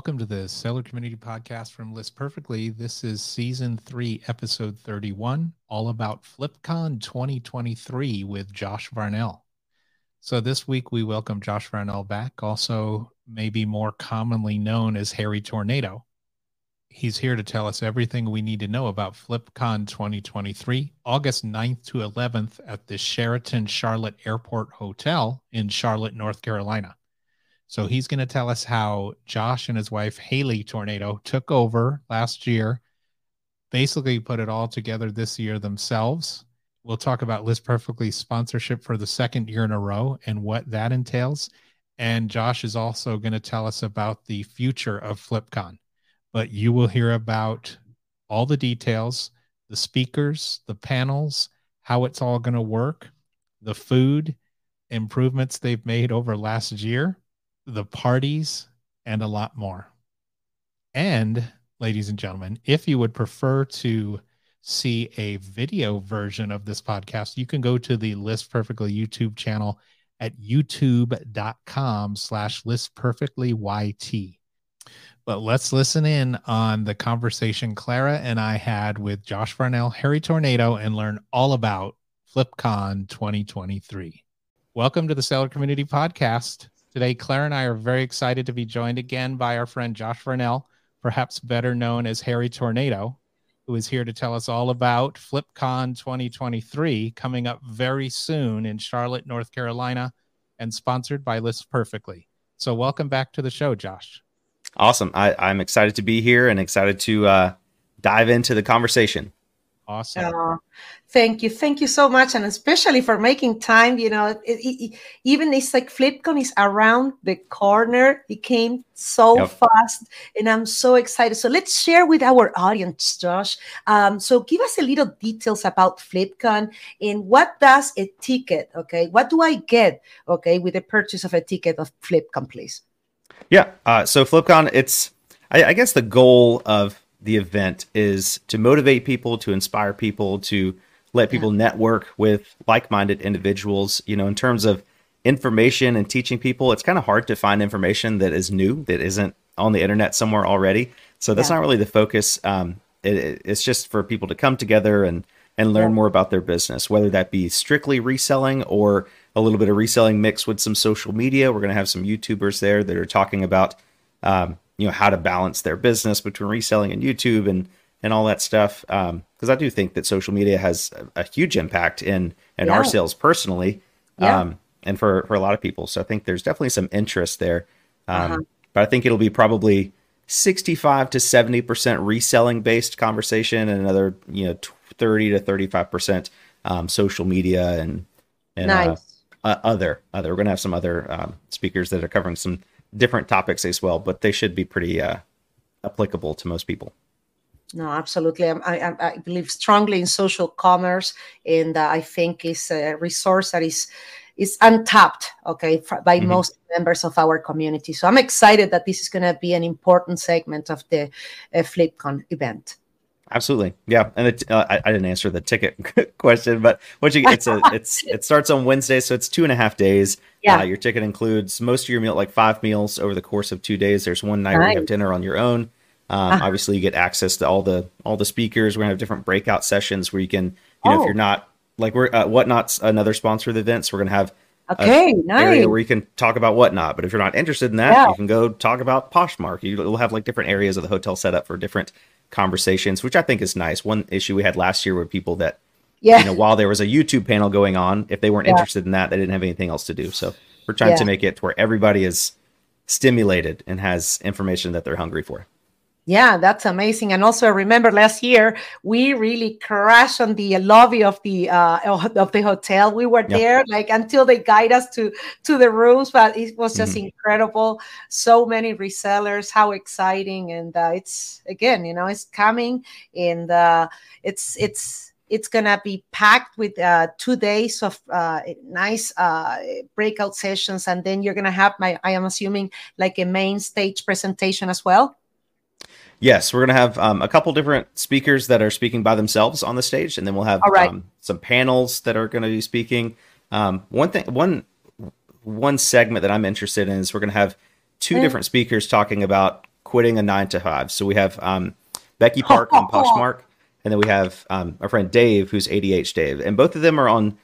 Welcome to the Seller Community Podcast from List Perfectly. This is season three, episode 31, all about FlipCon 2023 with Josh Varnell. So this week we welcome Josh Varnell back, also maybe more commonly known as Hairy Tornado. He's here to tell us everything we need to know about FlipCon 2023, August 9th to 11th at the Sheraton Charlotte Airport Hotel in Charlotte, North Carolina. So he's going to tell us how Josh and his wife Hayley Tornado took over last year, basically put it all together this year themselves. We'll talk about List Perfectly sponsorship for the second year in a row and what that entails. And Josh is also going to tell us about the future of FlipCon. But you will hear about all the details, the speakers, the panels, how it's all going to work, the food, improvements they've made over last year the parties, and a lot more. And, ladies and gentlemen, if you would prefer to see a video version of this podcast, you can go to the List Perfectly YouTube channel at youtube.com slash listperfectlyyt. But let's listen in on the conversation Clara and I had with Josh Varnell, Hairy Tornado, and learn all about FlipCon 2023. Welcome to the Seller Community Podcast. Today, Claire and I are very excited to be joined again by our friend Josh Varnell, perhaps better known as Hairy Tornado, who is here to tell us all about FlipCon 2023 coming up very soon in Charlotte, North Carolina, and sponsored by List Perfectly. So, welcome back to the show, Josh. Awesome. I, am excited to be here and excited to uh, dive into the conversation. Awesome. Uh, thank you. Thank you so much. And especially for making time. You know, it, it, even it's like FlipCon is around the corner. It came so yep. fast. And I'm so excited. So let's share with our audience, Josh. Um, so give us a little details about FlipCon and what does a ticket, okay? What do I get, okay, with the purchase of a ticket of FlipCon, please? Yeah. Uh, so FlipCon, it's, I, I guess the goal of the event is to motivate people, to inspire people, to let people yeah. network with like-minded individuals. You know, in terms of information and teaching people, it's kind of hard to find information that is new that isn't on the internet somewhere already. So that's yeah. not really the focus. Um, it, it's just for people to come together and and learn yeah. more about their business, whether that be strictly reselling or a little bit of reselling mixed with some social media. We're going to have some YouTubers there that are talking about um, you know how to balance their business between reselling and YouTube and and all that stuff. Because um, I do think that social media has a, a huge impact in in yeah. our sales personally, yeah. um, and for for a lot of people. So I think there's definitely some interest there. Um, uh-huh. But I think it'll be probably 65 to 70 percent reselling based conversation, and another you know 30 to 35 percent um, social media and and uh, nice. uh, other other. We're gonna have some other um, speakers that are covering some different topics as well, but they should be pretty uh, applicable to most people. No, absolutely. I, I, I, believe strongly in social commerce, and uh, I think it's a resource that is is untapped. Okay, by mm-hmm. most members of our community. So I'm excited that this is going to be an important segment of the uh, FlipCon event. Absolutely, yeah. And it, uh, I, I, didn't answer the ticket question, but what you it's a it's it starts on Wednesday, so it's two and a half days. Yeah, uh, your ticket includes most of your meal, like five meals over the course of two days. There's one night where you have dinner on your own. Um, uh-huh. Obviously, you get access to all the all the speakers. We're gonna have different breakout sessions where you can, you know, oh. if you're not like we're uh, whatnot's another sponsor of the event, so we're gonna have okay, nice area where you can talk about whatnot. But if you're not interested in that, yeah. you can go talk about Poshmark. You'll have like different areas of the hotel set up for different conversations, which I think is nice. One issue we had last year were people that, yeah. you know, while there was a YouTube panel going on, if they weren't yeah. interested in that, they didn't have anything else to do. So we're trying yeah. to make it to where everybody is stimulated and has information that they're hungry for. Yeah, that's amazing. And also, I remember last year we really crashed on the lobby of the uh, of the hotel. We were there like until they guide us to to the rooms, but it was just mm-hmm. incredible. So many resellers, how exciting! And uh, it's again, you know, it's coming, and uh, it's it's it's gonna be packed with uh, two days of uh, nice uh, breakout sessions, and then you're gonna have my I am assuming like a main stage presentation as well. Yes, we're going to have um, a couple different speakers that are speaking by themselves on the stage, and then we'll have right. um, some panels that are going to be speaking. Um, one thing, one one segment that I'm interested in is we're going to have two mm. different speakers talking about quitting a nine to five. So we have um, Becky Park on Poshmark, and then we have um, our friend Dave, who's ADH Dave, and both of them are on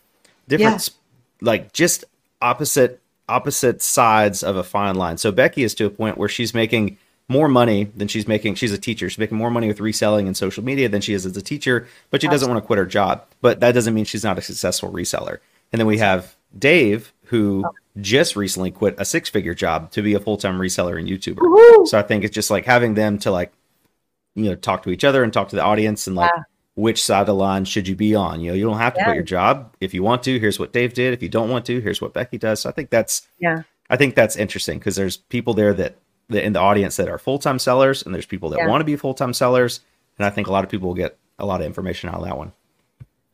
different, yeah. like just opposite opposite sides of a fine line. So Becky is to a point where she's making more money than she's making. She's a teacher. She's making more money with reselling and social media than she is as a teacher, but she doesn't want to quit her job. But that doesn't mean she's not a successful reseller. And then we have Dave, who oh. just recently quit a six figure job to be a full time reseller and YouTuber. Woo-hoo! So I think it's just like having them to like, you know, talk to each other and talk to the audience and like, yeah. which side of the line should you be on? You know, you don't have to yeah. quit your job. If you want to, here's what Dave did. If you don't want to, here's what Becky does. So I think that's, yeah, I think that's interesting because there's people there that in the audience that are full time sellers, and there's people that yeah. want to be full time sellers, and I think a lot of people will get a lot of information out of that one.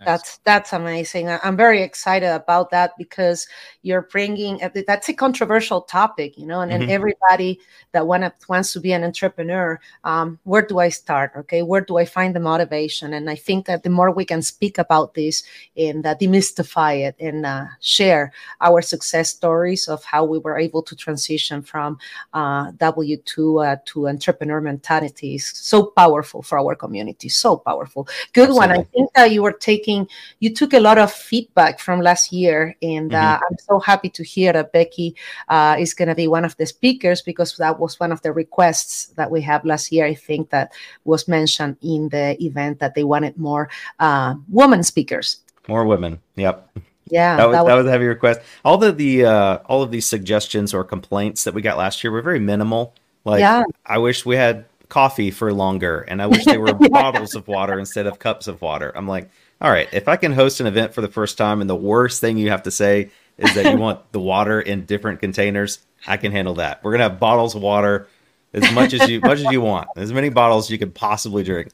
That's that's amazing. I'm very excited about that because you're bringing that's a controversial topic, you know, and, mm-hmm. and everybody that wanna, wants to be an entrepreneur, um, where do I start? Okay, where do I find the motivation? And I think that the more we can speak about this and uh, demystify it and uh, share our success stories of how we were able to transition from uh, W two uh, to entrepreneur mentality is so powerful for our community. So powerful. Good Absolutely. one. I think that you were taking you took a lot of feedback from last year and uh, mm-hmm. uh, i'm so happy to hear that becky uh, is going to be one of the speakers because that was one of the requests that we have last year i think that was mentioned in the event that they wanted more uh, women speakers. More women yep. Yeah that was, that was, that was a heavy request. All of the uh, all of these suggestions or complaints that we got last year were very minimal. Like yeah. i wish we had coffee for longer and i wish they were yeah. bottles of water instead of cups of water. I'm like all right, if I can host an event for the first time and the worst thing you have to say is that you want the water in different containers, I can handle that. We're gonna have bottles of water as much as you much as you want, as many bottles you could possibly drink.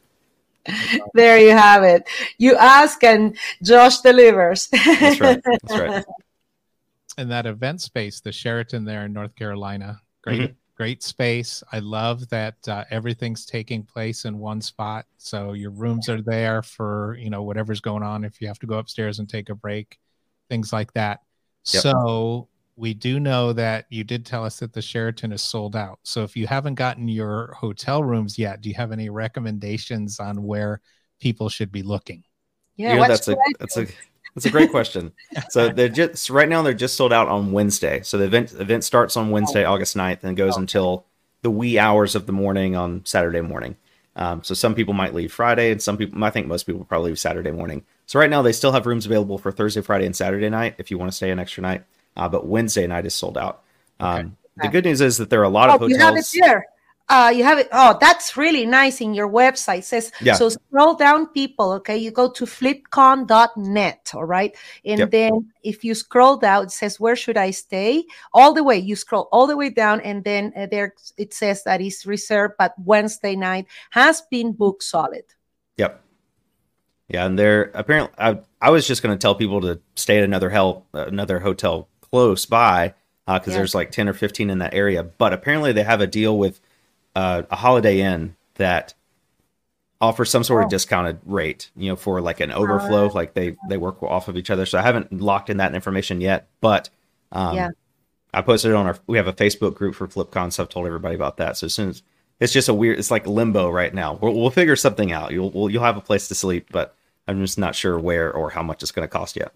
There you have it. You ask and Josh delivers. That's right. That's right. In that event space, the Sheraton there in North Carolina, great mm-hmm great space. I love that uh, everything's taking place in one spot. So your rooms are there for, you know, whatever's going on. If you have to go upstairs and take a break, things like that. Yep. So we do know that you did tell us that the Sheraton is sold out. So if you haven't gotten your hotel rooms yet, do you have any recommendations on where people should be looking? Yeah, yeah that's a that's a that's a great question. so they're just right now they're just sold out on Wednesday. So the event event starts on Wednesday, oh. August 9th, and goes okay. until the wee hours of the morning on Saturday morning. Um, so some people might leave Friday, and some people, I think most people probably leave Saturday morning. So right now they still have rooms available for Thursday, Friday, and Saturday night if you want to stay an extra night. Uh, but Wednesday night is sold out. Um, okay. The good news is that there are a lot oh, of hotels. You have it here uh, you have it. Oh, that's really nice in your website. It says yeah. so. Scroll down, people. Okay, you go to flipcon.net. All right, and yep. then if you scroll down, it says where should I stay? All the way. You scroll all the way down, and then uh, there it says that is reserved, but Wednesday night has been booked solid. Yep. Yeah, and they're apparently I, I was just going to tell people to stay at another hell another hotel close by because uh, yeah. there's like ten or fifteen in that area, but apparently they have a deal with uh, a Holiday Inn that offers some sort oh. of discounted rate, you know, for like an overflow, uh, like they they work off of each other. So I haven't locked in that information yet, but um, yeah. I posted it on our. We have a Facebook group for FlipCon, so I've told everybody about that. So as soon as it's just a weird, it's like limbo right now. We'll, we'll figure something out. You'll we'll, you'll have a place to sleep, but I'm just not sure where or how much it's going to cost yet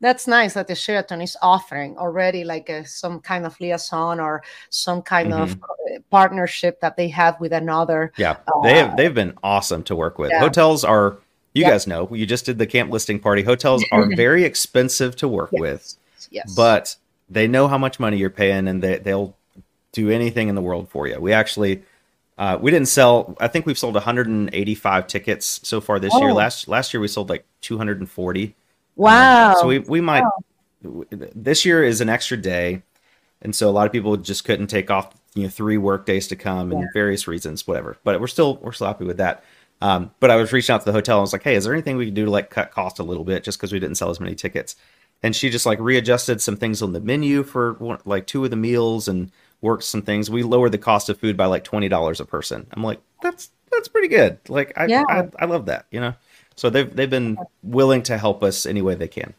that's nice that the Sheraton is offering already like a, some kind of liaison or some kind mm-hmm. of uh, partnership that they have with another. Yeah, uh, they have they've been awesome to work with. Yeah. Hotels are you guys know you just did the camp listing party. Hotels are very expensive to work yes. with. Yes, but they know how much money you're paying, and they they'll do anything in the world for you. We actually. Uh, we didn't sell. I think we've sold 185 tickets so far this oh. year. Last last year we sold like 240. Wow. Um, so we, we might, wow. this year is an extra day. And so a lot of people just couldn't take off, you know, three work days to come and yeah. various reasons, whatever. But we're still, we're still happy with that. Um, but I was reaching out to the hotel. And I was like, Hey, is there anything we can do to like cut cost a little bit just because we didn't sell as many tickets? And she just like readjusted some things on the menu for like two of the meals and worked some things. We lowered the cost of food by like $20 a person. I'm like, that's, that's pretty good. Like, I, yeah. I, I love that, you know? So they've they've been willing to help us any way they can.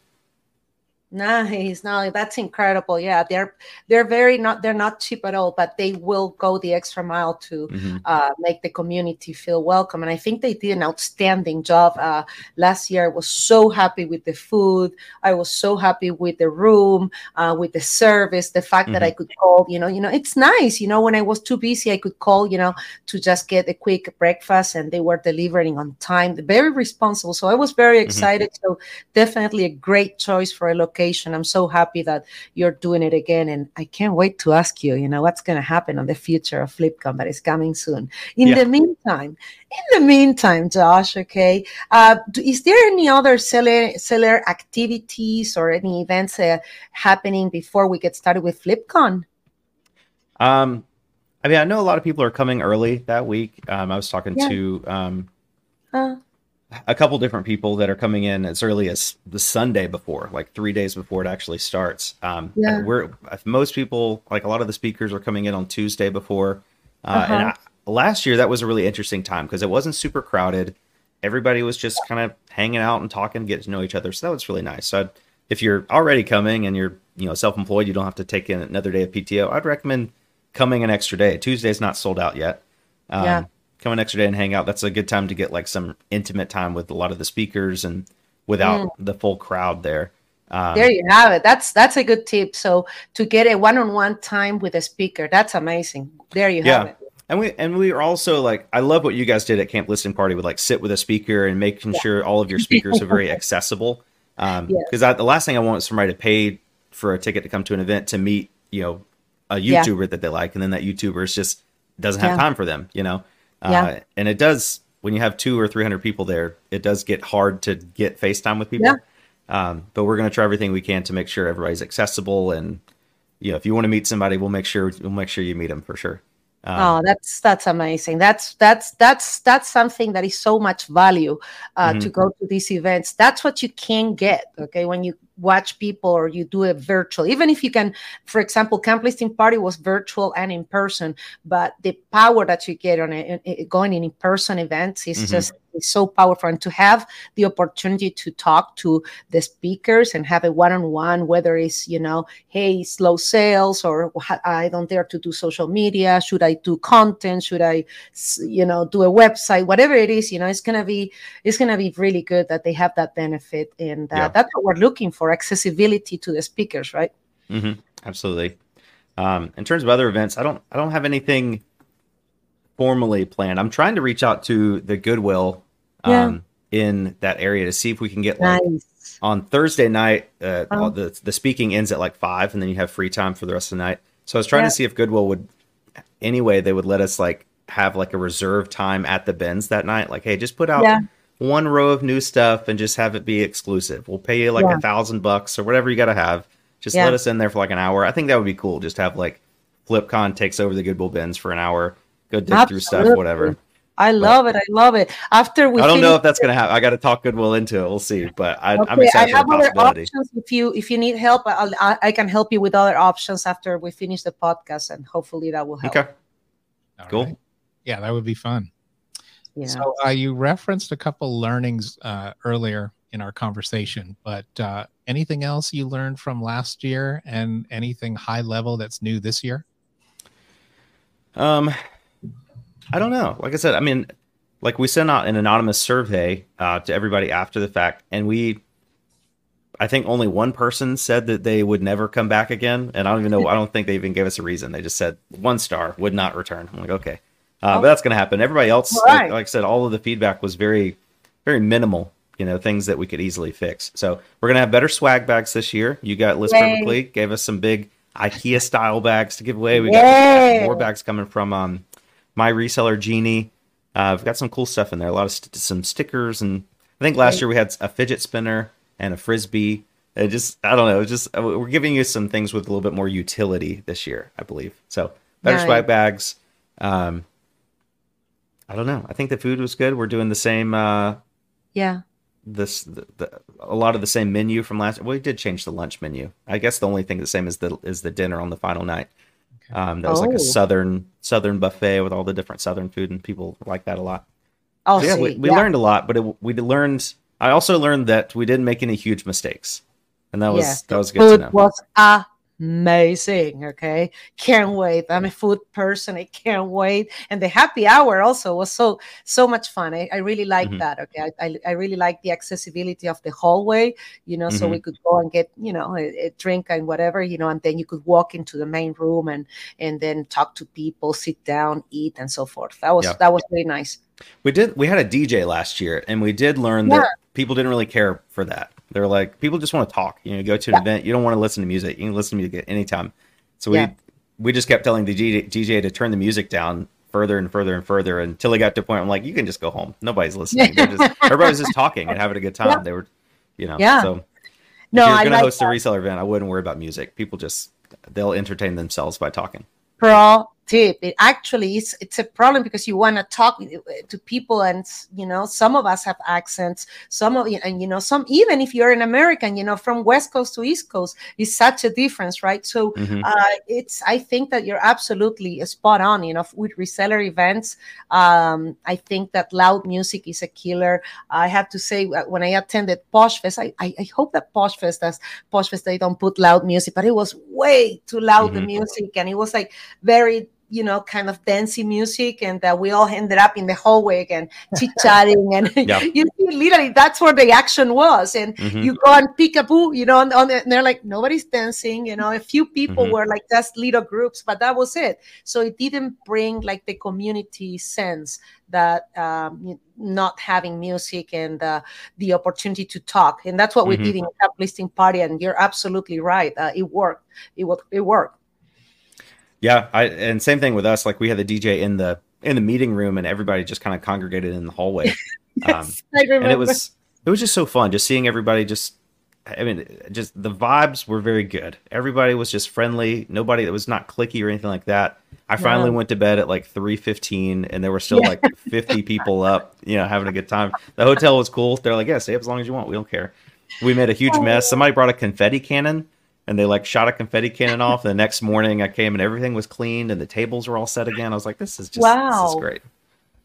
Nice. No, that's incredible. Yeah, they're they're very not they're not cheap at all, but they will go the extra mile to mm-hmm. uh, make the community feel welcome. And I think they did an outstanding job uh, last year. I was so happy with the food. I was so happy with the room, uh, with the service. The fact mm-hmm. that I mm-hmm. could call, you know, you know, it's nice. You know, when I was too busy, I could call, you know, to just get a quick breakfast, and they were delivering on time. Very responsible. So I was very mm-hmm. excited. Mm-hmm. So definitely a great choice for a location I'm so happy that you're doing it again. And I can't wait to ask you, you know, what's going to happen on the future of FlipCon that is coming soon. In yeah. the meantime, in the meantime, Josh, okay, uh, is there any other seller, seller activities or any events uh, happening before we get started with FlipCon? Um, I mean, I know a lot of people are coming early that week. Um, I was talking yeah. to um, uh, a couple different people that are coming in as early as the Sunday before, like three days before it actually starts. Um, yeah. We're most people, like a lot of the speakers, are coming in on Tuesday before. Uh, uh-huh. And I, last year that was a really interesting time because it wasn't super crowded. Everybody was just kind of hanging out and talking, getting to know each other. So that was really nice. So I'd, if you're already coming and you're you know self-employed, you don't have to take in another day of PTO. I'd recommend coming an extra day. Tuesday's not sold out yet. Um, yeah come an extra day and hang out. That's a good time to get like some intimate time with a lot of the speakers and without mm. the full crowd there. Um, there you have it. That's that's a good tip. So to get a one-on-one time with a speaker, that's amazing. There you yeah. have it. And we and we are also like I love what you guys did at Camp Listing Party with like sit with a speaker and making yeah. sure all of your speakers are very accessible. Um, because the last thing I want is somebody to pay for a ticket to come to an event to meet you know a YouTuber yeah. that they like, and then that YouTuber is just doesn't have time for them. You know, yeah. Uh, and it does when you have two or three hundred people there, it does get hard to get FaceTime with people. Yeah. Um, but we're going to try everything we can to make sure everybody's accessible, and you know, if you want to meet somebody, we'll make sure we'll make sure you meet them for sure. Um, oh, that's that's amazing. That's that's that's that's something that is so much value uh, mm-hmm. to go to these events. That's what you can get. Okay, when you watch people or you do it virtual even if you can for example camp listing party was virtual and in person but the power that you get on it going in in-person events is mm-hmm. just is so powerful. And to have the opportunity to talk to the speakers and have a one-on-one whether it's you know hey slow sales or i don't dare to do social media. Should i do content? Should i you know do a website? Whatever it is you know it's gonna be it's gonna be really good that they have that benefit and uh, yeah. that's what we're looking for for accessibility to the speakers, right? Mm-hmm. Absolutely. Um, in terms of other events, I don't I don't have anything formally planned. I'm trying to reach out to the Goodwill um, yeah. in that area to see if we can get like nice. on Thursday night. Uh, oh. the the speaking ends at like five, and then you have free time for the rest of the night. So I was trying yeah. to see if Goodwill would, anyway, they would let us like have like a reserve time at the bins that night. Like, hey, just put out. Yeah one row of new stuff and just have it be exclusive. We'll pay you like yeah. a thousand bucks or whatever you got to have. Just yeah. let us in there for like an hour. I think that would be cool. Just have like FlipCon takes over the Goodwill bins for an hour. Go dig Absolutely. through stuff, whatever. I love but, it. I love it. After we, I don't know if that's gonna happen. I got to talk Goodwill into it. We'll see. But I, am excited I have other options. If you if you need help, I'll, I can help you with other options after we finish the podcast, and hopefully that will help. Okay. cool. Right. Yeah, that would be fun. Yeah. So uh, you referenced a couple learnings uh, earlier in our conversation, but uh, anything else you learned from last year and anything high level that's new this year? Um, I don't know. Like I said, I mean, like we sent out an anonymous survey uh, to everybody after the fact, and we, I think only one person said that they would never come back again, and I don't even know. I don't think they even gave us a reason. They just said one star would not return. I'm like, okay. Uh, but that's going to happen. Everybody else, right. like, like, I said, all of the feedback was very, very minimal. You know, things that we could easily fix. So we're going to have better swag bags this year. You got List Perfectly gave us some big IKEA style bags to give away. We got more bags coming from um, my reseller Genie. Uh, we've got some cool stuff in there. A lot of st- some stickers, and I think last year we had a fidget spinner and a frisbee. It just I don't know. Just uh, we're giving you some things with a little bit more utility this year, I believe. So better nice. swag bags. Um, I don't know. I think the food was good. We're doing the same. Uh, yeah. This the, the, a lot of the same menu from last. Well, we did change the lunch menu. I guess the only thing the same is the is the dinner on the final night. Okay. Um, that was oh. like a oh. southern southern buffet with all the different southern food, and people like that a lot. Oh, so yeah, we, we yeah. learned a lot, but it, we learned. I also learned that we didn't make any huge mistakes. and that was Yes, that was good food to know. was amazing. Okay, can't wait. I'm a food person. I can't wait. And the happy hour also was so so much fun. I, I really like Mhm. that. Okay, I, I, I really like the accessibility of the hallway. You know, so Mhm. we could go and get you know a, a drink and whatever. You know, and then you could walk into the main room and and then talk to people, sit down, eat, and so forth. That was Yeah. that was really nice. We did. We had a DJ last year, and we did learn that people didn't really care for that. They're like, people just want to talk. You know, you go to an Yeah. event, you don't want to listen to music. You can listen to music at any time. So we Yeah. we just kept telling the DJ, to turn the music down further and further and further until it got to a point. I'm like, you can just go home. Nobody's listening. Just, everybody's just talking and having a good time. Yeah. They were, you know. Yeah. So No, if you're I gonna like host a reseller event, I wouldn't worry about music. People just they'll entertain themselves by talking. pro tip it actually is it's a problem because you want to talk to people and you know some of us have accents some of you and you know some even if you're an american you know from west coast to east coast is such a difference right so Mhm. uh, it's i think that you're absolutely spot on you know with reseller events um, i think that loud music is a killer i have to say uh, when i attended posh fest i, I, I hope that posh fest does posh fest they don't put loud music but it was way too loud the Mhm. music and it was like very you know kind of dancey music and uh, we all ended up in the hallway and chit chatting and Yeah. you see literally that's where the action was and Mhm. you go and pick a boo, you know, on, on the, and they're like, nobody's dancing, you know, a few people Mhm. were like just little groups, but that was it. So it didn't bring like the community sense that um, not having music and uh, the opportunity to talk. And that's what we Mhm. did in Camp Listing Party. And you're absolutely right. Uh, it worked. It, wa- it worked. Yeah, I and same thing with us. Like we had the DJ in the in the meeting room, and everybody just kind of congregated in the hallway. Um, I remember. and it was it was just so fun just seeing everybody just i mean just the vibes were very good. Everybody was just friendly. Nobody that was not clicky or anything like that. I finally went to bed at like 3.15 and there were still Yeah. like 50 people up you know having a good time. The hotel was cool. They're like yeah stay up as long as you want. We don't care. We made a huge mess. Somebody brought a confetti cannon and they like shot a confetti cannon off. The next morning, I came and everything was cleaned and the tables were all set again. I was like, "This is just this Wow. is great."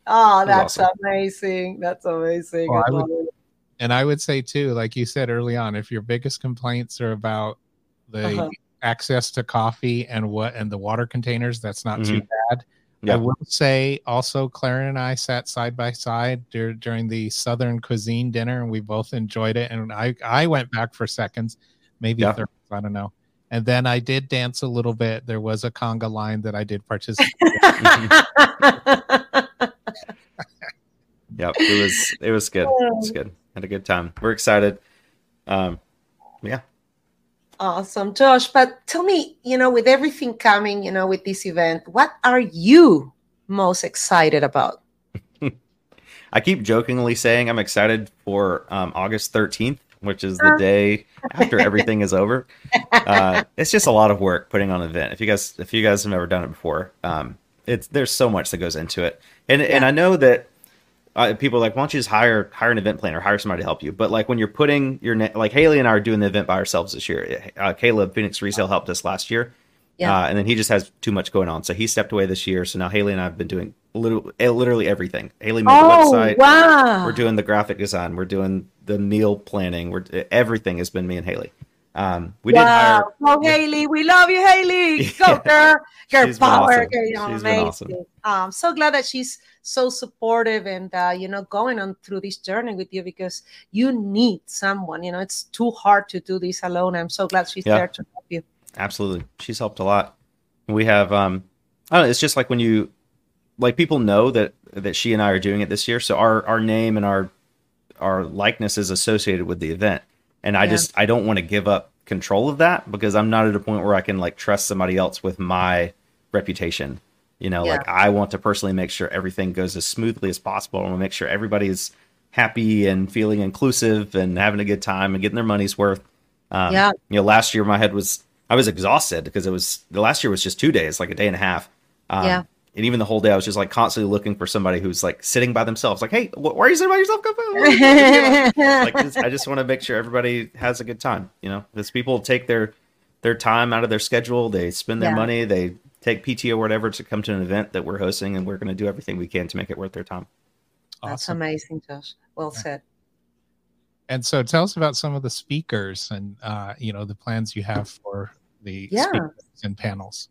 oh, that's awesome. amazing. That's amazing. Well, I I would- And I would say too, like you said early on, if your biggest complaints are about the Uh-huh. access to coffee and what and the water containers, that's not too bad. Yeah. I will say also, Claire and I sat side by side dur- during the Southern cuisine dinner, and we both enjoyed it. And I I went back for seconds, maybe Yeah. thirds, I don't know. And then I did dance a little bit. There was a conga line that I did participate. Yep, it was it was good. It was good. Had a good time. We're excited. Um, yeah. Awesome, Josh. But tell me, you know, with everything coming, you know, with this event, what are you most excited about? I keep jokingly saying I'm excited for um, August 13th, which is the day after everything is over. Uh, it's just a lot of work putting on an event. If you guys, if you guys have never done it before, um, it's there's so much that goes into it, and and I know that uh, people are like, why don't you just hire hire an event planner, hire somebody to help you? But like when you're putting your na- like Hayley and I are doing the event by ourselves this year. Uh, Caleb Phoenix Resale helped us last year. Yeah. Uh, and then he just has too much going on, so he stepped away this year. So now Hayley and I have been doing literally, literally everything. Hayley made the Oh, website. wow. We're doing the graphic design. We're doing the meal planning. We're everything has been me and Hayley. Um, we did hire. wow. Oh, Hayley, we love you, Hayley. Go, Yeah. girl. Girl power. awesome. Girl, you're She's been amazing. awesome. I'm so glad that she's so supportive and, uh, you know, going on through this journey with you because you need someone. You know, it's too hard to do this alone. I'm so glad she's Yeah. there to help you. Absolutely, she's helped a lot. We have. Um, I don't know. It's just like when you, like people know that that she and I are doing it this year. So our our name and our our likeness is associated with the event, and I Yeah. just I don't want to give up control of that because I'm not at a point where I can like trust somebody else with my reputation. You know, Yeah. like I want to personally make sure everything goes as smoothly as possible. I want to make sure everybody's happy and feeling inclusive and having a good time and getting their money's worth. Um, Yeah. You know, last year my head was I was exhausted because it was the last year was just two days, like a day and a half. Um, Yeah. And even the whole day, I was just like constantly looking for somebody who's like sitting by themselves, like, "Hey, wh- why are you sitting by yourself?" Come on." like just, I just want to make sure everybody has a good time. You know, because people take their their time out of their schedule, they spend their Yeah. money, they take PTO or whatever to come to an event that we're hosting, and we're going to do everything we can to make it worth their time. That's amazing, Josh. Well Yeah. said. And so tell us about some of the speakers and uh, you know the plans you have for the Yeah. speakers and panels.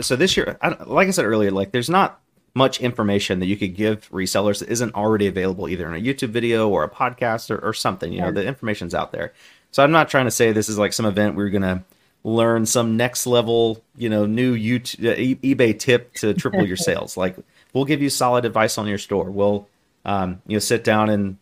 So this year, I, like I said earlier, like there's not much information that you could give resellers that isn't already available either in a YouTube video or a podcast or, or something. You know, the information's out there. So I'm not trying to say this is like some event we're gonna learn some next level, you know, new YouTube, uh, e- eBay tip to triple your sales. Like we'll give you solid advice on your store. We'll, um, you know, sit down and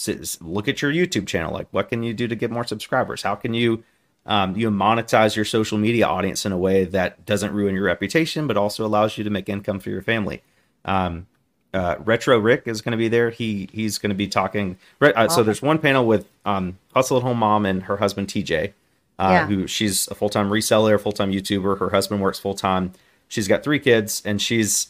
sit, look at your YouTube channel. Like, what can you do to get more subscribers? How can you, um, you monetize your social media audience in a way that doesn't ruin your reputation, but also allows you to make income for your family. Um, uh, Retro Rick is going to be there. He he's going to be talking. Uh, So Oh. there's one panel with um, Hustle at Home Mom and her husband TJ, uh, Yeah. who she's a full time reseller, full time YouTuber. Her husband works full time. She's got three kids, and she's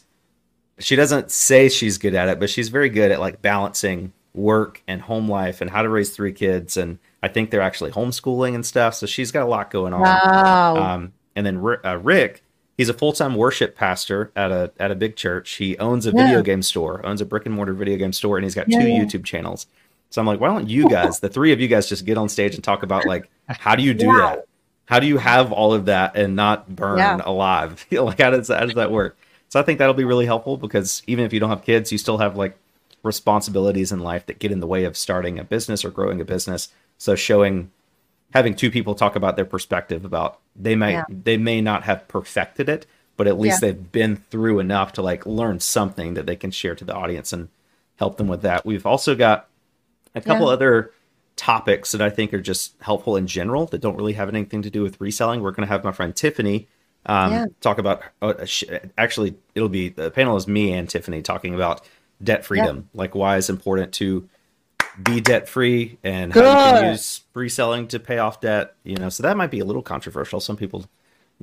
she doesn't say she's good at it, but she's very good at like balancing work and home life and how to raise three kids. And I think they're actually homeschooling and stuff. So she's got a lot going on. Wow. Um, and then uh, Rick, he's a full time worship pastor at a at a big church. He owns a Yeah. video game store, owns a brick and mortar video game store, and he's got Yeah, two yeah. YouTube channels. So I'm like, why don't you guys, the three of you guys, just get on stage and talk about like how do you do that? How do you have all of that and not burn alive? like how does how does that work? So I think that'll be really helpful because even if you don't have kids, you still have like responsibilities in life that get in the way of starting a business or growing a business. So showing having two people talk about their perspective about they might Yeah. they may not have perfected it, but at least Yeah. they've been through enough to like learn something that they can share to the audience and help them with that. We've also got a couple Yeah. other topics that I think are just helpful in general that don't really have anything to do with reselling. We're going to have my friend Tiffany um, Yeah. talk about. Uh, sh- actually, it'll be the panel is me and Tiffany talking about debt freedom, like why it's important to be debt free and how you can use reselling to pay off debt. You know, so that might be a little controversial. Some people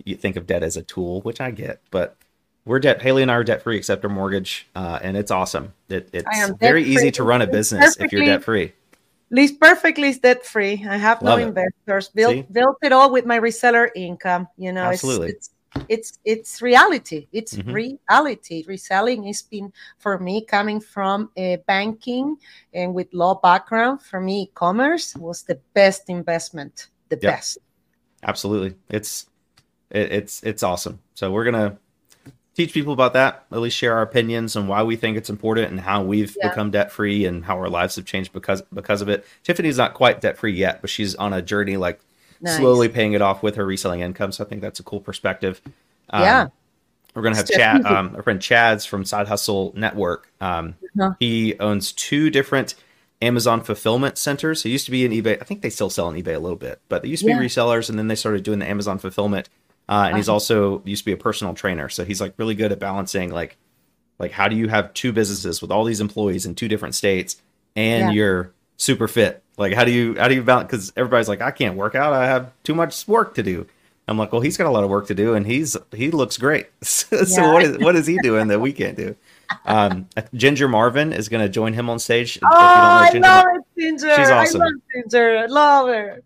you think of debt as a tool, which I get, but we're debt. Hayley and I are debt free, except our mortgage, uh, and it's awesome. It, it's very easy to run a business if you're debt free. List Perfectly is debt free. I have no it. investors. Built built it all with my reseller income. You know, Absolutely. it's it's it's it's reality. It's Mhm. reality. Reselling has been for me coming from uh, banking and with law background. For me, e-commerce was the best investment. The Yep. best. Absolutely, it's it, it's it's awesome. So we're gonna teach people about that. At least share our opinions and why we think it's important and how we've Yeah. become debt free and how our lives have changed because because of it. Tiffany's not quite debt free yet, but she's on a journey like Nice. slowly paying it off with her reselling income. So I think that's a cool perspective. Um, Yeah. We're gonna have It's Chad, um, our friend Chad's from Side Hustle Network. Um, Uh-huh. He owns two different Amazon fulfillment centers. He used to be in eBay. I think they still sell on eBay a little bit, but they used to Yeah. be resellers, and then they started doing the Amazon fulfillment. Uh, and he's Uh-huh. also used to be a personal trainer, so he's like really good at balancing like like how do you have two businesses with all these employees in two different states and Yeah. you're super fit like how do you how do you balance because everybody's like i can't work out i have too much work to do i'm like well he's got a lot of work to do and he's he looks great so Yeah. what is what is he doing that we can't do um ginger marvin is going to join him on stage Oh, I love it, Ginger. She's awesome. I love Ginger. I love her.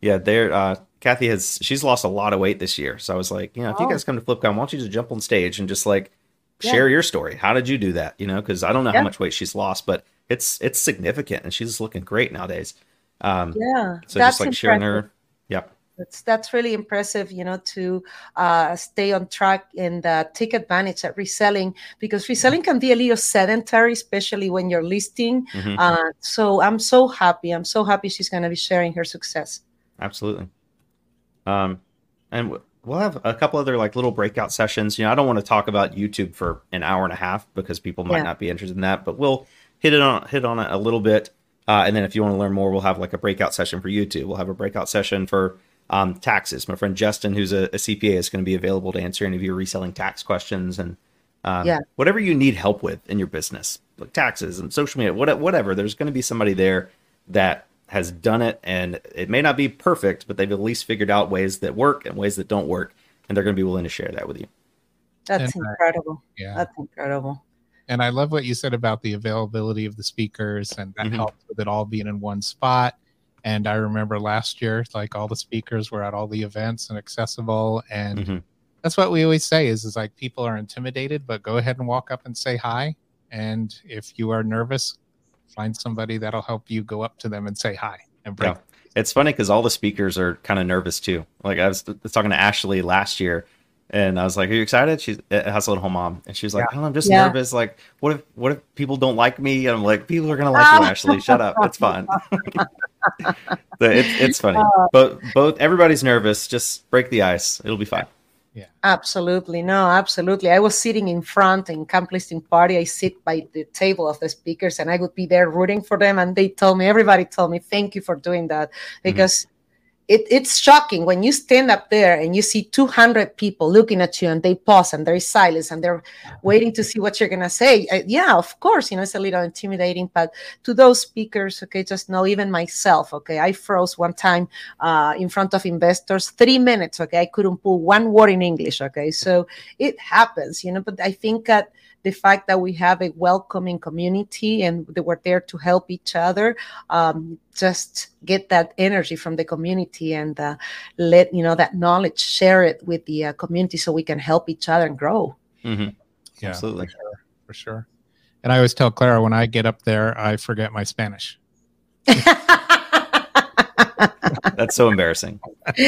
yeah they're uh kathy has she's lost a lot of weight this year so i was like you know if you Oh. guys come to flipcon why don't you just jump on stage and just like Yeah. share your story how did you do that you know because i don't know Yeah. how much weight she's lost but it's it's significant and she's looking great nowadays um Yeah. so just like sharing her yep That's that's really impressive, you know, to uh, stay on track and uh, take advantage at reselling because reselling can be a little sedentary, especially when you're listing. mhm, Uh, so I'm so happy. I'm so happy she's going to be sharing her success. absolutely um and w- we'll have a couple other like little breakout sessions you know i don't want to talk about youtube for an hour and a half because people might Yeah. not be interested in that but we'll hit it on hit on it a little bit uh, and then if you want to learn more we'll have like a breakout session for youtube we'll have a breakout session for um, taxes my friend justin who's a, a cpa is going to be available to answer any of your reselling tax questions and um, Yeah. whatever you need help with in your business like taxes and social media what, whatever there's going to be somebody there that has done it and it may not be perfect but they've at least figured out ways that work and ways that don't work and they're going to be willing to share that with you That's And, uh, incredible. Yeah. That's incredible. And I love what you said about the availability of the speakers and that Mhm. helps with it all being in one spot. And I remember last year, like all the speakers were at all the events and accessible. And Mhm. that's what we always say is, is like people are intimidated, but go ahead and walk up and say hi. And if you are nervous, find somebody that'll help you go up to them and say hi and break. Yeah. It's funny because all the speakers are kind of nervous too. Like I was, was talking to Ashley last year, and I was like, "Are you excited?" She's at Hustle at Home Mom, and she was like, Yeah. "Oh, I'm just Yeah. nervous. Like, what if what if people don't like me?" And I'm like, "People are gonna like you, Ashley. Shut up. It's fine." So it's it's funny. Uh, but both everybody's nervous. Just break the ice. It'll be fine. Yeah, absolutely. No, absolutely. I was sitting in front in camp listing party. I sit by the table of the speakers and I would be there rooting for them. And they told me, everybody told me, thank you for doing that. Mm-hmm. Because it, it's shocking when you stand up there and you see 200 people looking at you and they pause and there is silence and they're waiting to see what you're going to say. Uh, yeah, of course, you know, it's a little intimidating, but to those speakers, okay, just know even myself, okay, I froze one time uh, in front of investors, three minutes, okay, I couldn't pull one word in English, okay, so it happens, you know, but I think that the fact that we have a welcoming community and that we're there to help each other um, just get that energy from the community and uh, let you know that knowledge share it with the uh, community so we can help each other and grow hmm Yeah, Absolutely. for sure, for sure. And I always tell Clara when I get up there, I forget my Spanish. That's so embarrassing.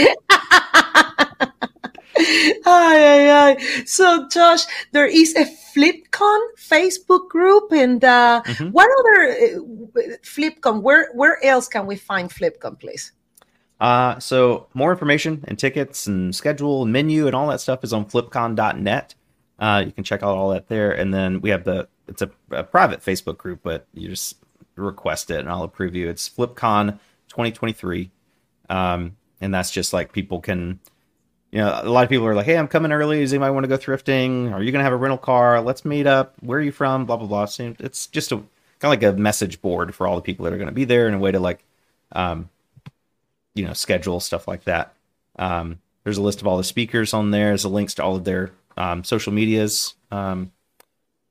Ay, ay, ay. So, Josh, there is a FlipCon Facebook group, and uh, Mhm. what other uh, FlipCon? Where where else can we find FlipCon, please? Uh, so more information and tickets and schedule and menu and all that stuff is on flipcon.net. Uh, you can check out all that there. And then we have the, it's a, a private Facebook group, but you just request it and I'll approve you. It's FlipCon 2023. Um, and that's just like people can, you know, a lot of people are like, Hey, I'm coming early. Does anybody want to go thrifting? Are you going to have a rental car? Let's meet up. Where are you from? Blah, blah, blah. So it's just a kind of like a message board for all the people that are going to be there and a way to like, um, you know schedule stuff like that um, there's a list of all the speakers on there there's a links to all of their um, social medias um,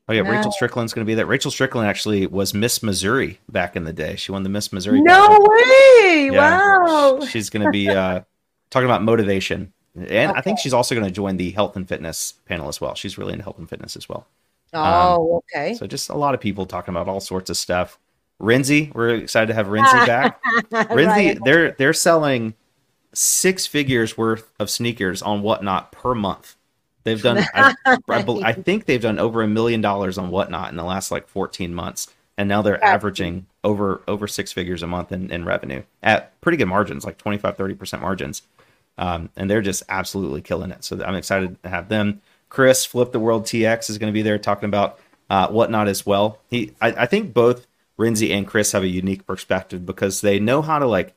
oh yeah rachel Nice. strickland's going to be there rachel strickland actually was miss missouri back in the day she won the miss missouri No way! Yeah. Wow. she's going to be uh, talking about motivation and i think she's also going to join the health and fitness panel as well she's really into health and fitness as well Oh, um, okay. so just a lot of people talking about all sorts of stuff Renzi, we're excited to have Renzi back. Renzi, Right. they're they're selling six figures worth of sneakers on whatnot per month. They've done, I, I, I think they've done over a million dollars on whatnot in the last like 14 months, and now they're averaging over over six figures a month in, in revenue at pretty good margins, like 25 30 percent margins, um, and they're just absolutely killing it. So I'm excited to have them. Chris, Flip the World TX, is going to be there talking about uh, whatnot as well. He, I, I think both Renzi and Chris have a unique perspective because they know how to like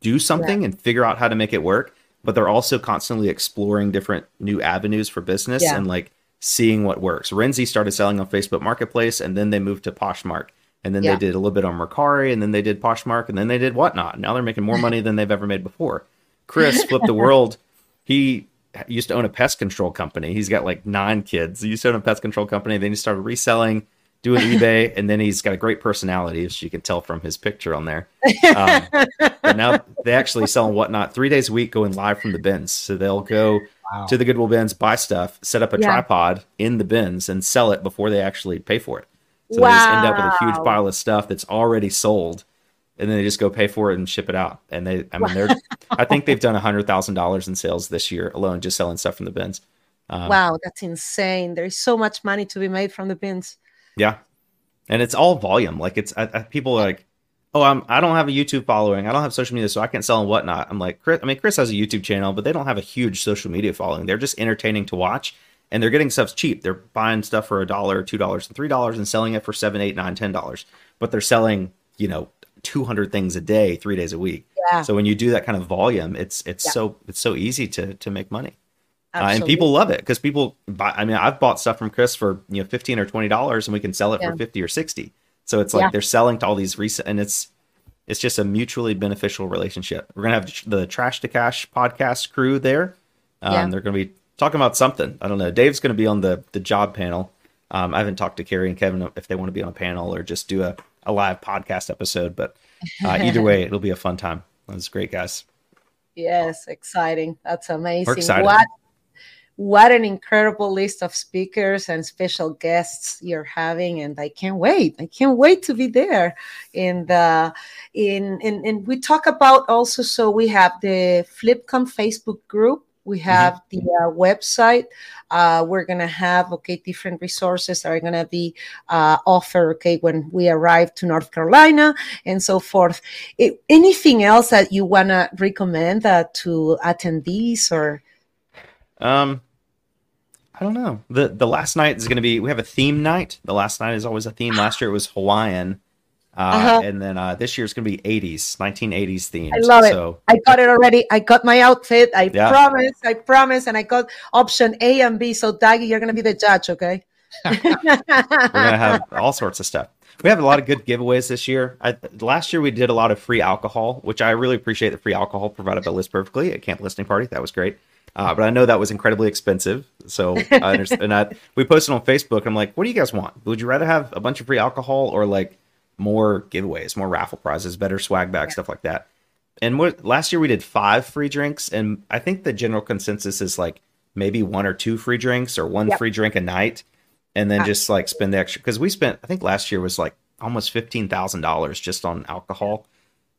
do something and figure out how to make it work, but they're also constantly exploring different new avenues for business Yeah. and like seeing what works. Renzi started selling on Facebook Marketplace and then they moved to Poshmark. And then Yeah. they did a little bit on Mercari and then they did Poshmark and then they did whatnot. Now they're making more money than they've ever made before. Chris flipped the world. He used to own a pest control company. He's got like nine kids. He used to own a pest control company. Then he started reselling, doing eBay, and then he's got a great personality, as you can tell from his picture on there. Um, but now they actually sell and whatnot three days a week going live from the bins. So they'll go Wow. to the Goodwill bins, buy stuff, set up a Yeah. tripod in the bins, and sell it before they actually pay for it. So they just end up with a huge pile of stuff that's already sold, and then they just go pay for it and ship it out. And they, I mean, they're, I think they've done a hundred thousand dollars in sales this year alone, just selling stuff from the bins. Um, wow, that's insane. There is so much money to be made from the bins. Yeah, and it's all volume. Like it's I, I, people are like, oh, I'm I don't have a YouTube following. I don't have social media, so I can't sell and whatnot. I'm like, Chris. I mean, Chris has a YouTube channel, but they don't have a huge social media following. They're just entertaining to watch, and they're getting stuff cheap. They're buying stuff for a dollar, two dollars, and three dollars, and selling it for seven, eight, nine, ten dollars. But they're selling, you know, two hundred things a day, three days a week. Yeah, So when you do that kind of volume, it's it's Yeah. so it's so easy to to make money. Uh, and people love it because people buy i mean i've bought stuff from chris for you know 15 or 20 dollars and we can sell it Yeah. for 50 or 60 so it's like they're selling to all these recent and it's it's just a mutually beneficial relationship. We're gonna have the trash to cash podcast crew there. Um, Yeah. they're gonna be talking about something. I don't know. Dave's gonna be on the the job panel. Um, i haven't talked to carrie and kevin if they want to be on a panel or just do a, a live podcast episode but uh, either way it'll be a fun time. That's great guys. Yes, exciting. That's amazing. What what an incredible list of speakers and special guests you're having and i can't wait. I can't wait to be there. And uh in and, and we talk about also so we have the flipcon facebook group we mm-hmm. have the uh, website uh, we're gonna have okay different resources are gonna be uh, offered okay when we arrive to north carolina and so forth it, anything else that you wanna recommend uh, to attendees or um I don't know. The the last night is going to be we have a theme night. The last night is always a theme. Last year it was Hawaiian. Uh, uh-huh. and then uh, this year is going to be 80s, 1980s themed. I love so, it. I got it already. I got my outfit. I yeah. promise. I promise. And I got option A and B. So, Daggy, you're going to be the judge, okay? We're going to have all sorts of stuff. We have a lot of good giveaways this year. I, last year we did a lot of free alcohol, which I really appreciate the free alcohol provided by List Perfectly at Camp Listing Party. That was great. Uh, but I know that was incredibly expensive. So I understand. and we posted on Facebook. I'm like, what do you guys want? Would you rather have a bunch of free alcohol or like more giveaways, more raffle prizes, better swag bag, yeah. stuff like that? And what last year we did five free drinks, and I think the general consensus is like maybe one or two free drinks or one yep. free drink a night, and then just like spend the extra because we spent I think last year was like almost fifteen thousand dollars just on alcohol.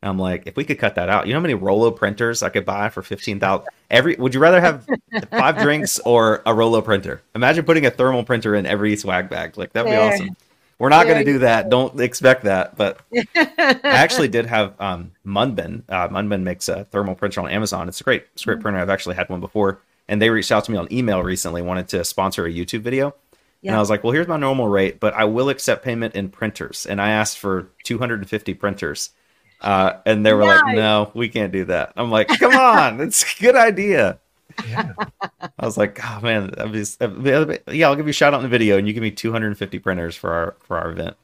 And I'm like, if we could cut that out, you know how many Rollo printers I could buy for fifteen thousand? Every would you rather have five drinks or a Rollo printer? Imagine putting a thermal printer in every swag bag. Like that'd be awesome. We're not going to do that. Don't expect that. But I actually did have um, Munbyn. Uh, Munbyn makes a thermal printer on Amazon. It's a great, it's a great mm-hmm. printer. I've actually had one before, and they reached out to me on email recently, wanted to sponsor a YouTube video. Yeah. And I was like, well, here's my normal rate, but I will accept payment in printers. And I asked for 250 printers. Uh, and they were nice. like, no, we can't do that. I'm like, come on, it's a good idea. Yeah. I was like, oh man, just, yeah, I'll give you a shout out in the video and you give me 250 printers for our, for our event.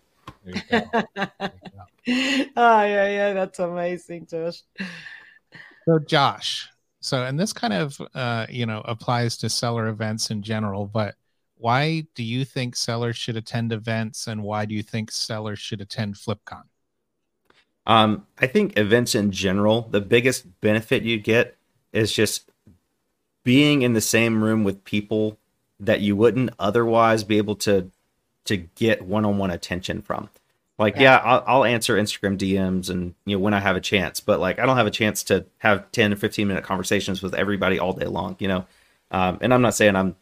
oh yeah, yeah, that's amazing, Josh. So Josh, so and this kind of uh, you know applies to seller events in general, but why do you think sellers should attend events and why do you think sellers should attend FlipCon? Um, I think events in general, the biggest benefit you get is just being in the same room with people that you wouldn't otherwise be able to to get one-on-one attention from. Like, yeah, yeah I'll, I'll, answer Instagram DMs and you know when I have a chance, but like I don't have a chance to have ten or fifteen minute conversations with everybody all day long. You know, um, and I'm not saying I'm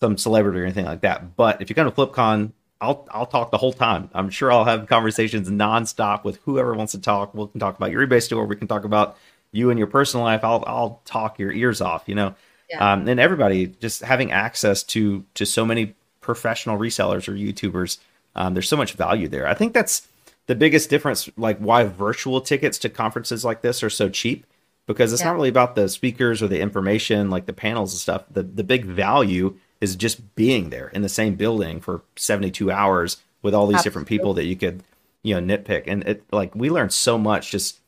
some celebrity or anything like that, but if you come to FlipCon, I'll I'll talk the whole time. I'm sure I'll have conversations nonstop with whoever wants to talk. We can talk about your eBay store. We can talk about you and your personal life. I'll I'll talk your ears off. You know, yeah. um, and everybody just having access to to so many professional resellers or YouTubers. Um, there's so much value there. I think that's the biggest difference. Like why virtual tickets to conferences like this are so cheap because it's yeah. not really about the speakers or the information, like the panels and stuff. The the big value is just being there in the same building for 72 hours with all these Absolutely. different people that you could you know nitpick and it like we learned so much just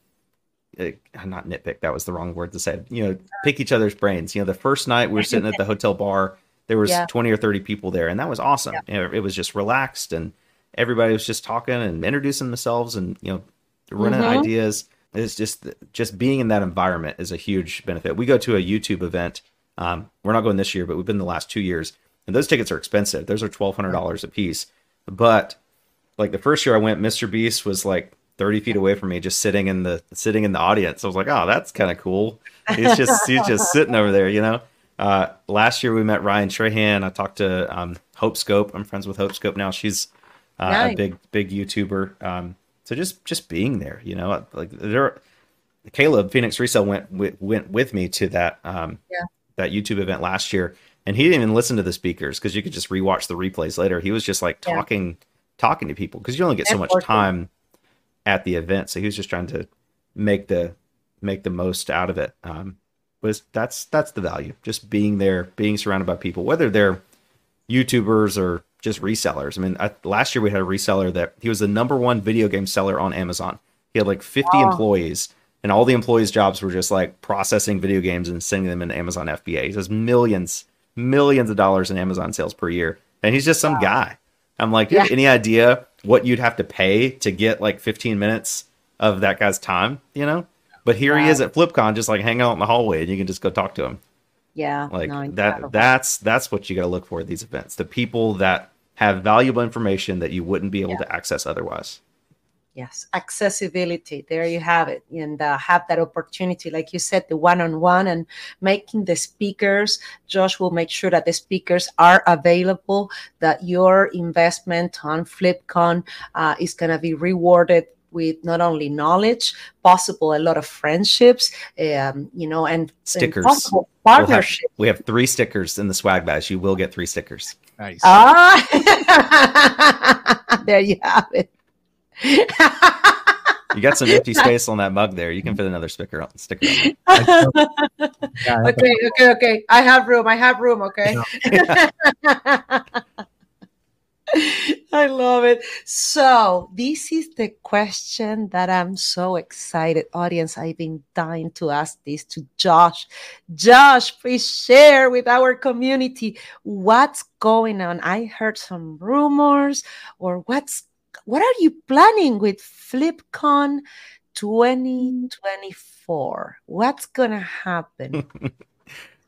uh, not nitpick that was the wrong word to say you know pick each other's brains you know the first night we were sitting at the hotel bar there was yeah. 20 or 30 people there and that was awesome yeah. you know, it was just relaxed and everybody was just talking and introducing themselves and you know running mm-hmm. ideas it's just just being in that environment is a huge benefit we go to a youtube event um, we're not going this year, but we've been the last two years, and those tickets are expensive. Those are twelve hundred dollars a piece. But like the first year I went, Mr. Beast was like thirty feet away from me, just sitting in the sitting in the audience. I was like, oh, that's kind of cool. He's just he's just sitting over there, you know. Uh, last year we met Ryan Trahan. I talked to um, Hope Scope. I'm friends with Hope Scope now. She's uh, nice. a big big YouTuber. Um, so just just being there, you know, like there. Caleb Phoenix Resale went went with me to that um, yeah that YouTube event last year, and he didn't even listen to the speakers because you could just rewatch the replays later. He was just like talking yeah. talking to people because you only get so much time at the event. So he was just trying to make the make the most out of it. Um, was that's that's the value, just being there, being surrounded by people, whether they're YouTubers or just resellers. I mean, I, last year we had a reseller that he was the number one video game seller on Amazon. He had like 50 wow. employees and all the employees' jobs were just like processing video games and sending them into Amazon FBA. He does millions, millions of dollars in Amazon sales per year, and he's just some wow. guy. I'm like, yeah. any idea what you'd have to pay to get like 15 minutes of that guy's time? You know, but here wow. he is at FlipCon, just like hanging out in the hallway, and you can just go talk to him. Yeah. Like no, that that's that's what you got to look for at these events. The people that have valuable information that you wouldn't be able Yeah. to access otherwise. Yes, accessibility. There you have it, and uh, have that opportunity, like you said, the one-on-one and making the speakers. Josh will make sure that the speakers are available. That your investment on FlipCon uh, is going to be rewarded with not only knowledge, possible a lot of friendships, um, you know, and and Stickers. possible We'll have, partnership. we have three stickers in the swag bags. You will get three stickers. Nice. Ah, there you have it. You got some empty space on that mug there. You can fit another sticker on sticker on it. Yeah, I have okay, okay, okay. I have room. I have room. Okay. I love it. So, this is the question that I'm so excited, audience. I've been dying to ask this to Josh. Josh, please share with our community what's going on. I heard some rumors, or what's what are you planning with FlipCon 2024? What's gonna happen?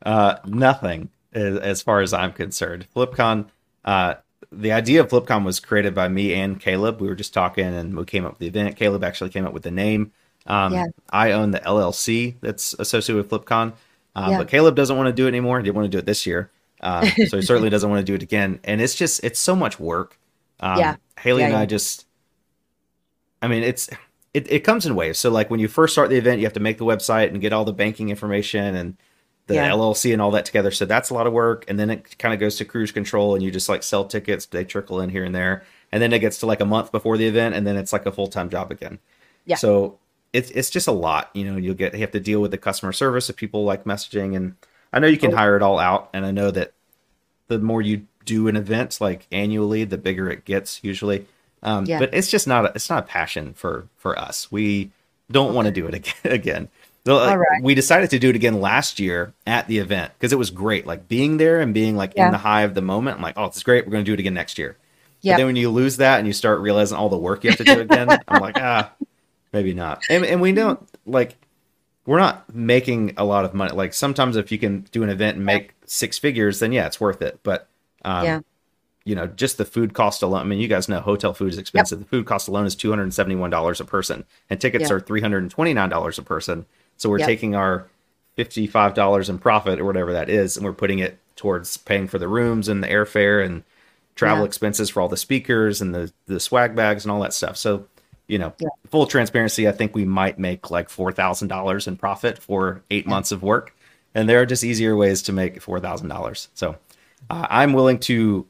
Uh, nothing as, far as I'm concerned. FlipCon, uh, the idea of FlipCon was created by me and Caleb. We were just talking and we came up with the event. Caleb actually came up with the name. Um, Yeah. I own the LLC that's associated with FlipCon, um, Yeah. but Caleb doesn't want to do it anymore. He didn't want to do it this year. Um, so he certainly doesn't want to do it again. And it's just, it's so much work. Um, Yeah. Hayley Yeah, and I just, I mean, it's, it, it comes in waves. So like when you first start the event, you have to make the website and get all the banking information and the Yeah. LLC and all that together. So that's a lot of work. And then it kind of goes to cruise control and you just like sell tickets. They trickle in here and there. And then it gets to like a month before the event and then it's like a full time job again. Yeah. So it's it's just a lot. You know, you'll get you have to deal with the customer service of people like messaging and I know you can Oh. hire it all out and I know that the more you do an event like annually, the bigger it gets usually. Um, Yeah. but it's just not a, it's not a passion for for us. We don't want to do it ag- again. So, like, right. We decided to do it again last year at the event because it was great. Like being there and being like Yeah. in the high of the moment. I'm like, oh, it's great. We're going to do it again next year. But then when you lose that and you start realizing all the work you have to do again, I'm like, ah, maybe not. And, and we don't like we're not making a lot of money. Like sometimes if you can do an event and make six figures, then yeah, it's worth it. But um, Yeah. you know, just the food cost alone. I mean, you guys know hotel food is expensive. The food cost alone is two hundred and seventy one dollars a person, and tickets Yeah. are three hundred and twenty nine dollars a person. So we're Yep. taking our fifty five dollars in profit or whatever that is, and we're putting it towards paying for the rooms and the airfare and travel Yeah. expenses for all the speakers and the the swag bags and all that stuff. So you know, Yeah. full transparency, I think we might make like four thousand dollars in profit for eight months of work, and there are just easier ways to make four thousand dollars. So uh, I'm willing to.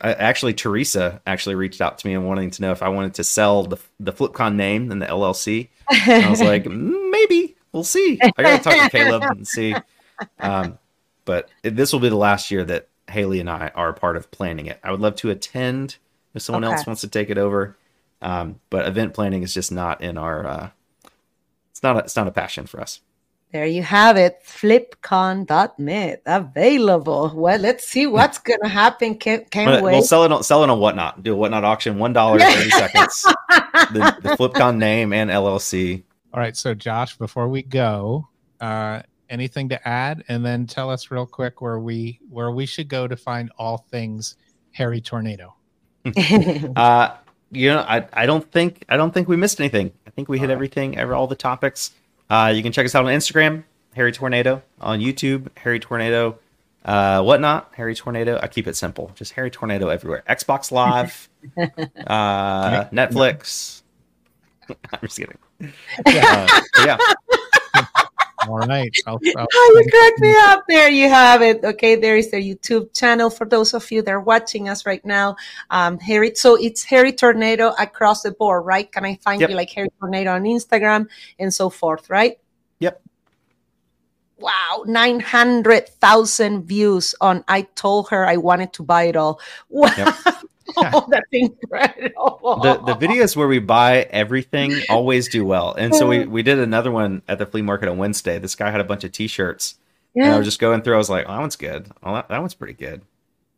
Uh, actually, Teresa actually reached out to me and wanting to know if I wanted to sell the the FlipCon name and the LLC. And I was like, "Mm, maybe we'll see. I got to talk to Caleb and see. Um, but this will be the last year that Hayley and I are a part of planning it. I would love to attend if someone Okay. else wants to take it over. Um, but event planning is just not in our. Uh, it's not. A, it's not a passion for us. There you have it, flipcon.net available. Well, let's see what's going to happen. Can't, can't But wait. we'll sell it. On, sell it on whatnot. Do a whatnot auction. One dollar thirty seconds. The, the FlipCon name and LLC. All right. So, Josh, before we go, uh, anything to add, and then tell us real quick where we where we should go to find all things Hairy Tornado. Uh, you know, I, I don't think I don't think we missed anything. I think we hit All right. everything, ever all the topics. Uh, you can check us out on Instagram, Hairy Tornado, on YouTube, Hairy Tornado, uh, whatnot, Hairy Tornado. I keep it simple, just Hairy Tornado everywhere. Xbox Live, uh, Netflix. I'm just kidding. Uh, yeah, All right. I'll, I'll- Oh, you cracked me up. There you have it. Okay, there is their YouTube channel for those of you that are watching us right now. Um, Harry, so it's Hairy Tornado across the board, right? Can I find Yep. you like Hairy Tornado on Instagram and so forth, right? Yep. Wow, 900,000 views on I told her I wanted to buy it all. Wow. Yep. Oh, that's incredible. the the videos where we buy everything always do well, and so we we did another one at the flea market on Wednesday. This guy had a bunch of T-shirts. And I was just going through. I was like, oh, that one's good. Oh, that, that one's pretty good.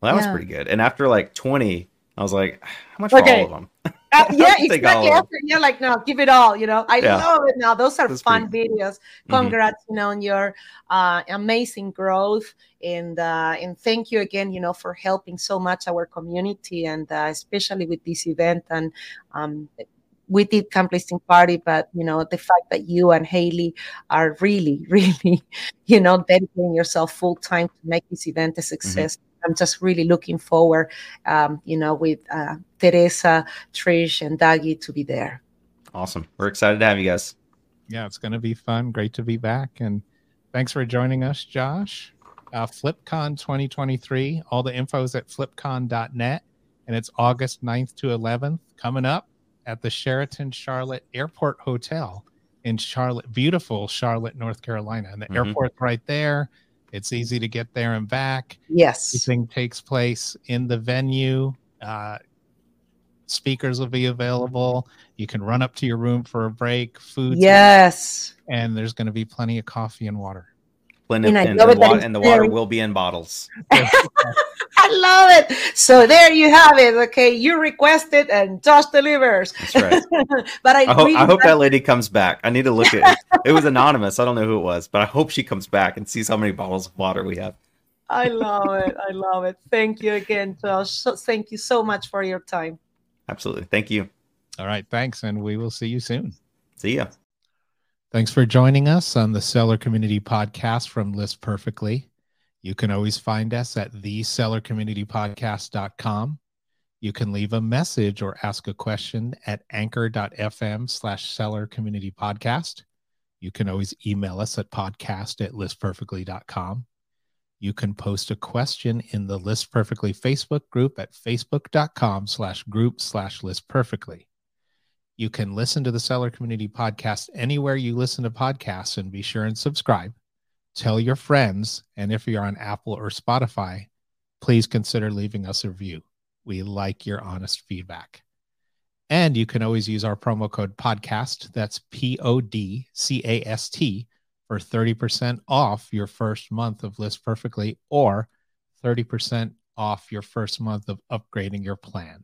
Well, that Yeah. one's pretty good. And after like 20, I was like, how much Okay. for all of them? Uh, yeah, exactly. After, yeah, like no, give it all. You know, I yeah. love it. Now those are That's fun pretty... videos. Mm-hmm. Congrats, mm-hmm. you know, on your uh, amazing growth, and uh, and thank you again, you know, for helping so much our community, and uh, especially with this event. And um, we did Camp Listing Party, but you know, the fact that you and Hayley are really, really, you know, dedicating yourself full time to make this event a mm-hmm. success. Mm-hmm I'm just really looking forward, um, you know, with uh, Teresa, Trish, and Daggy to be there. Awesome. We're excited to have you guys. Yeah, it's going to be fun. Great to be back. And thanks for joining us, Josh. Uh, FlipCon 2023. All the info is at flipcon.net. And it's August 9th to 11th coming up at the Sheraton Charlotte Airport Hotel in Charlotte, beautiful Charlotte, North Carolina. And the mm-hmm. airport's right there. It's easy to get there and back. Yes. Everything takes place in the venue. Uh, speakers will be available. You can run up to your room for a break, food. Yes. And there's going to be plenty of coffee and water. Plenty, and, and, the, water, and the water will be in bottles. I love it. So there you have it. Okay, you requested and Josh delivers. That's right. but I, I, hope, I hope that lady comes back. I need to look at it. It was anonymous. I don't know who it was, but I hope she comes back and sees how many bottles of water we have. I love it. I love it. Thank you again, Josh. So, thank you so much for your time. Absolutely. Thank you. All right. Thanks. And we will see you soon. See ya. Thanks for joining us on the Seller Community Podcast from List Perfectly. You can always find us at thesellercommunitypodcast.com. You can leave a message or ask a question at anchor.fm slash seller community podcast. You can always email us at podcast at listperfectly.com. You can post a question in the List Perfectly Facebook group at facebook.com slash group slash list perfectly. You can listen to the Seller Community Podcast anywhere you listen to podcasts and be sure and subscribe tell your friends, and if you're on Apple or Spotify, please consider leaving us a review. We like your honest feedback. And you can always use our promo code podcast. That's P O D C A S T for 30% off your first month of List Perfectly or 30% off your first month of upgrading your plan.